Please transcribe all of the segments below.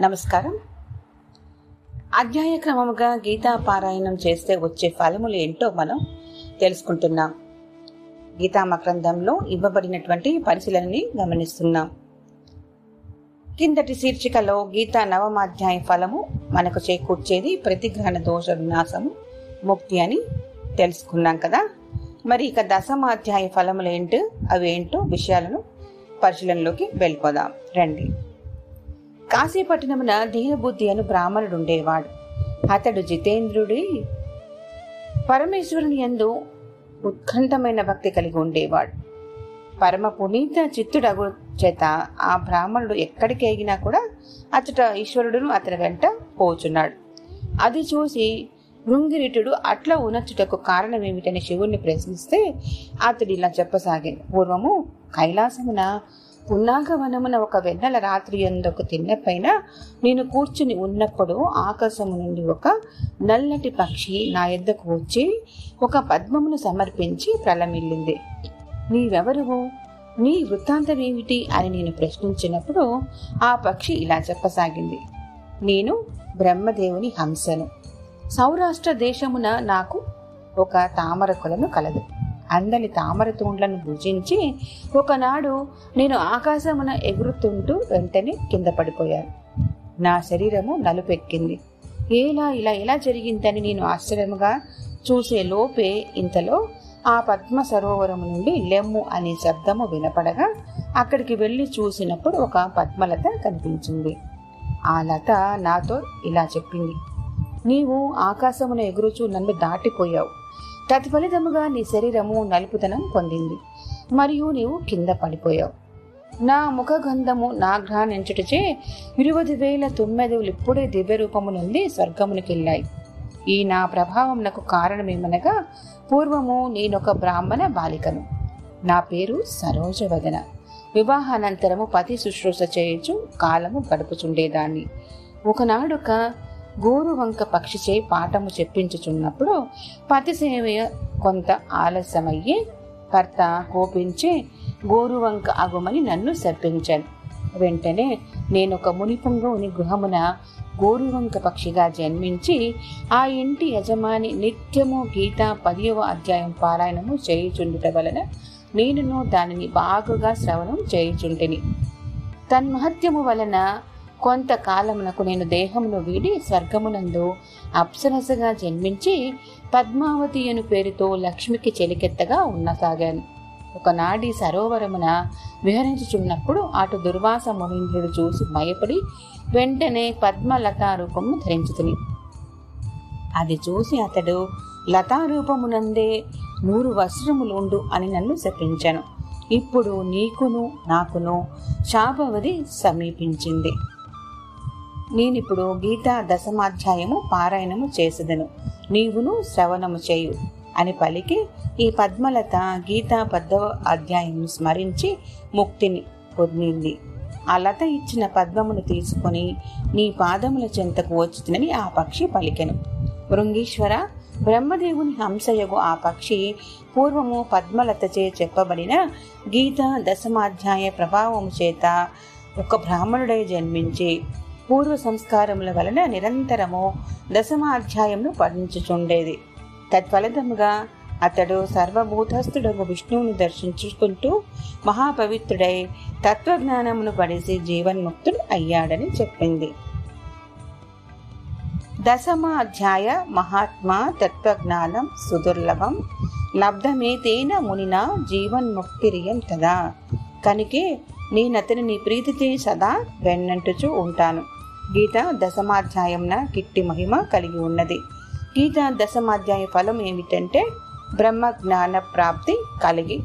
నమస్కారం. అధ్యాయ క్రమముగా గీతా పారాయణం చేస్తే వచ్చే ఫలములు ఏంటో మనం తెలుసుకుంటున్నాం. గీతా మకరంధంలో ఇవ్వబడినటువంటి పరిశీలనని గమనిస్తున్నాం. కిందటి శీర్షికలో గీతా నవమాధ్యాయ ఫలము మనకు చేకూర్చేది ప్రతిగ్రహణ దోష వినాశము ముక్తి అని తెలుసుకున్నాం కదా. మరి ఇక దశమాధ్యాయ ఫలములు ఏంటో? అవి ఏంటో విషయాలను పరిశీలనలోకి వెళ్ళిపోదాం. రండి. కాశీపట్టణమున దీనబుద్ధి అను బ్రాహ్మణుడుండేవాడు. అతడు జితేంద్రుడి పరమేశ్వరుని యందు ఉత్కంఠమైన భక్తి కలిగి ఉండేవాడు. పరమ పునీత చిత్తుడగు చేత ఆ బ్రాహ్మణుడు ఎక్కడికి ఎగినా కూడా అతట ఈశ్వరుడును అతని వెంట పోచున్నాడు. అది చూసి భృంగిరిటుడు అట్లా ఉనర్చుటకు కారణమేమిటని శివుణ్ణి ప్రశ్నిస్తే అతడు ఇలా చెప్పసాగాడు. పూర్వము కైలాసమున పున్నాగవనమున ఒక వెన్నెల రాత్రి ఎందొక తిన్న పైన నేను కూర్చుని ఉన్నప్పుడు ఆకాశము నుండి ఒక నల్లటి పక్షి నా ఎద్దకు వచ్చి ఒక పద్మమును సమర్పించి ప్రలమిల్లింది నీవెవరువు నీ వృత్తాంతం ఏమిటి అని నేను ప్రశ్నించినప్పుడు ఆ పక్షి ఇలా చెప్పసాగింది. నేను బ్రహ్మదేవుని హంసను. సౌరాష్ట్ర దేశమున నాకు ఒక తామర కొలను కలదు. అందరి తామర తూండ్లను భుజించి ఒకనాడు నేను ఆకాశమున ఎగురుతుంటూ వెంటనే కింద పడిపోయాను. నా శరీరము నలుపెక్కింది. ఏలా ఇలా ఎలా జరిగిందని నేను ఆశ్చర్యముగా చూసే లోపే ఇంతలో ఆ పద్మ సరోవరం నుండి లెమ్ము అనే శబ్దము వినపడగా అక్కడికి వెళ్ళి చూసినప్పుడు ఒక పద్మలత కనిపించింది. ఆ లత నాతో ఇలా చెప్పింది నీవు ఆకాశమున ఎగురుచూ నన్ను దాటిపోయావు. తత్ఫలితముగా నీ శరీరము నలుపుతనం పొందింది మరియు నీవు కింద పడిపోయావు. నా ముఖ గంధము నా ఘ్రానించుటచే ఇరువది వేల తొమ్మిదిలు ఇప్పుడే దివ్య రూపము నుండి స్వర్గమునికెళ్ళాయి. ఈ నా ప్రభావం నాకు కారణమేమనగా పూర్వము నేనొక బ్రాహ్మణ బాలికను. నా పేరు సరోజవదన. వివాహానంతరము పతి శుశ్రూష చేయొచ్చు కాలము గడుపుచుండేదాన్ని. ఒకనాడొక గోరువంక పక్షిచే పాఠము చెప్పించుచున్నప్పుడు పతిసేవ కొంత ఆలస్యమయ్యి భర్త కోపించి గోరువంక అగుమని నన్ను శప్పించాను వెంటనే నేను ఒక మునిపుంగవుని గృహమున గోరువంక పక్షిగా జన్మించి ఆ ఇంటి యజమాని నిత్యము గీత పదియవ అధ్యాయం పారాయణము చేయుచుండుట వలన నేనును దానిని బాగుగా శ్రవణం చేయుచుంటిని. తన్మహత్యము వలన కొంతకాలమునకు నేను దేహమును వీడి స్వర్గమునందు అప్సరసగా జన్మించి పద్మావతి అను పేరుతో లక్ష్మికి చెలికెత్తగా ఉన్నసాగాను. ఒకనాడి సరోవరమున విహరించుచున్నప్పుడు అటు దుర్వాస మునీంద్రుడు చూసి భయపడి వెంటనే పద్మలతారూపమును ధరించుతుని. అది చూసి అతడు లతారూపమునందే నూరు వస్త్రములుండు అని నన్ను శపించాను. ఇప్పుడు నీకును నాకును శాపవధి సమీపించింది. నేనిప్పుడు గీతా దశమాధ్యాయము పారాయణము చేసేదను. నీవును శ్రవణము చేయు అని పలికి ఈ పద్మలత గీతా పద్దవ అధ్యాయం స్మరించి ముక్తిని పొందింది. ఆ లత ఇచ్చిన పద్మమును తీసుకొని నీ పాదముల చెంతకు వచ్చుతునని ఆ పక్షి పలికెను. భృంగీశ్వర బ్రహ్మదేవుని హంసయగు ఆ పక్షి పూర్వము పద్మలతచే చెప్పబడిన గీత దశమాధ్యాయ ప్రభావము చేత ఒక బ్రాహ్మణుడై జన్మించి పూర్వ సంస్కారముల వలన నిరంతరము దశమాధ్యాయమును పఠించుచుండేది. తత్ఫలితముగా అతడు సర్వభూతస్థుడగు విష్ణువును దర్శించుకుంటూ మహాపవిత్రుడై తత్వజ్ఞానమును పడిసి జీవన్ముక్తుడు అయ్యాడని చెప్పింది. దశమ అధ్యాయ మహాత్మా తత్వజ్ఞానం సుదుర్లభం లబ్ధమేతేన మునినా జీవన్ముక్తిరియం తదా. కనుకే నేనతని నీ ప్రీతితో సదా వెన్నంటుచూ ఉంటాను. గీత దశమాధ్యాయంన కిట్టి మహిమ కలిగి ఉన్నది. గీత దశమాధ్యాయ ఫలం ఏమిటంటే బ్రహ్మ జ్ఞాన ప్రాప్తి కలిగి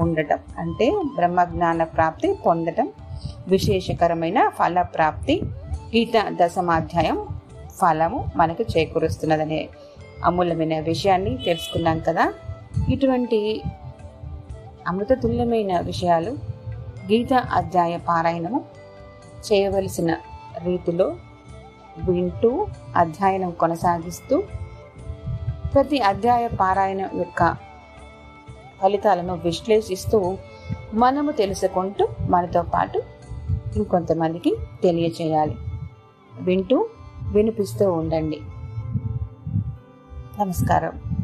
ఉండటం. అంటే బ్రహ్మ జ్ఞాన ప్రాప్తి పొందటం. విశేషకరమైన ఫల ప్రాప్తి గీత దశమాధ్యాయం ఫలము మనకు చేకూరుస్తున్నదనే అమూల్యమైన విషయాన్ని తెలుసుకున్నాం కదా. ఇటువంటి అమృతతుల్యమైన విషయాలు గీత అధ్యాయ పారాయణము చేయవలసిన రీతిలో వింటూ అధ్యయనం కొనసాగిస్తూ ప్రతి అధ్యాయ పారాయణం యొక్క ఫలితాలను విశ్లేషిస్తూ మనము తెలుసుకుంటూ మనతో పాటు ఇంకొంతమందికి తెలియచేయాలి. వింటూ వినిపిస్తూ ఉండండి. నమస్కారం.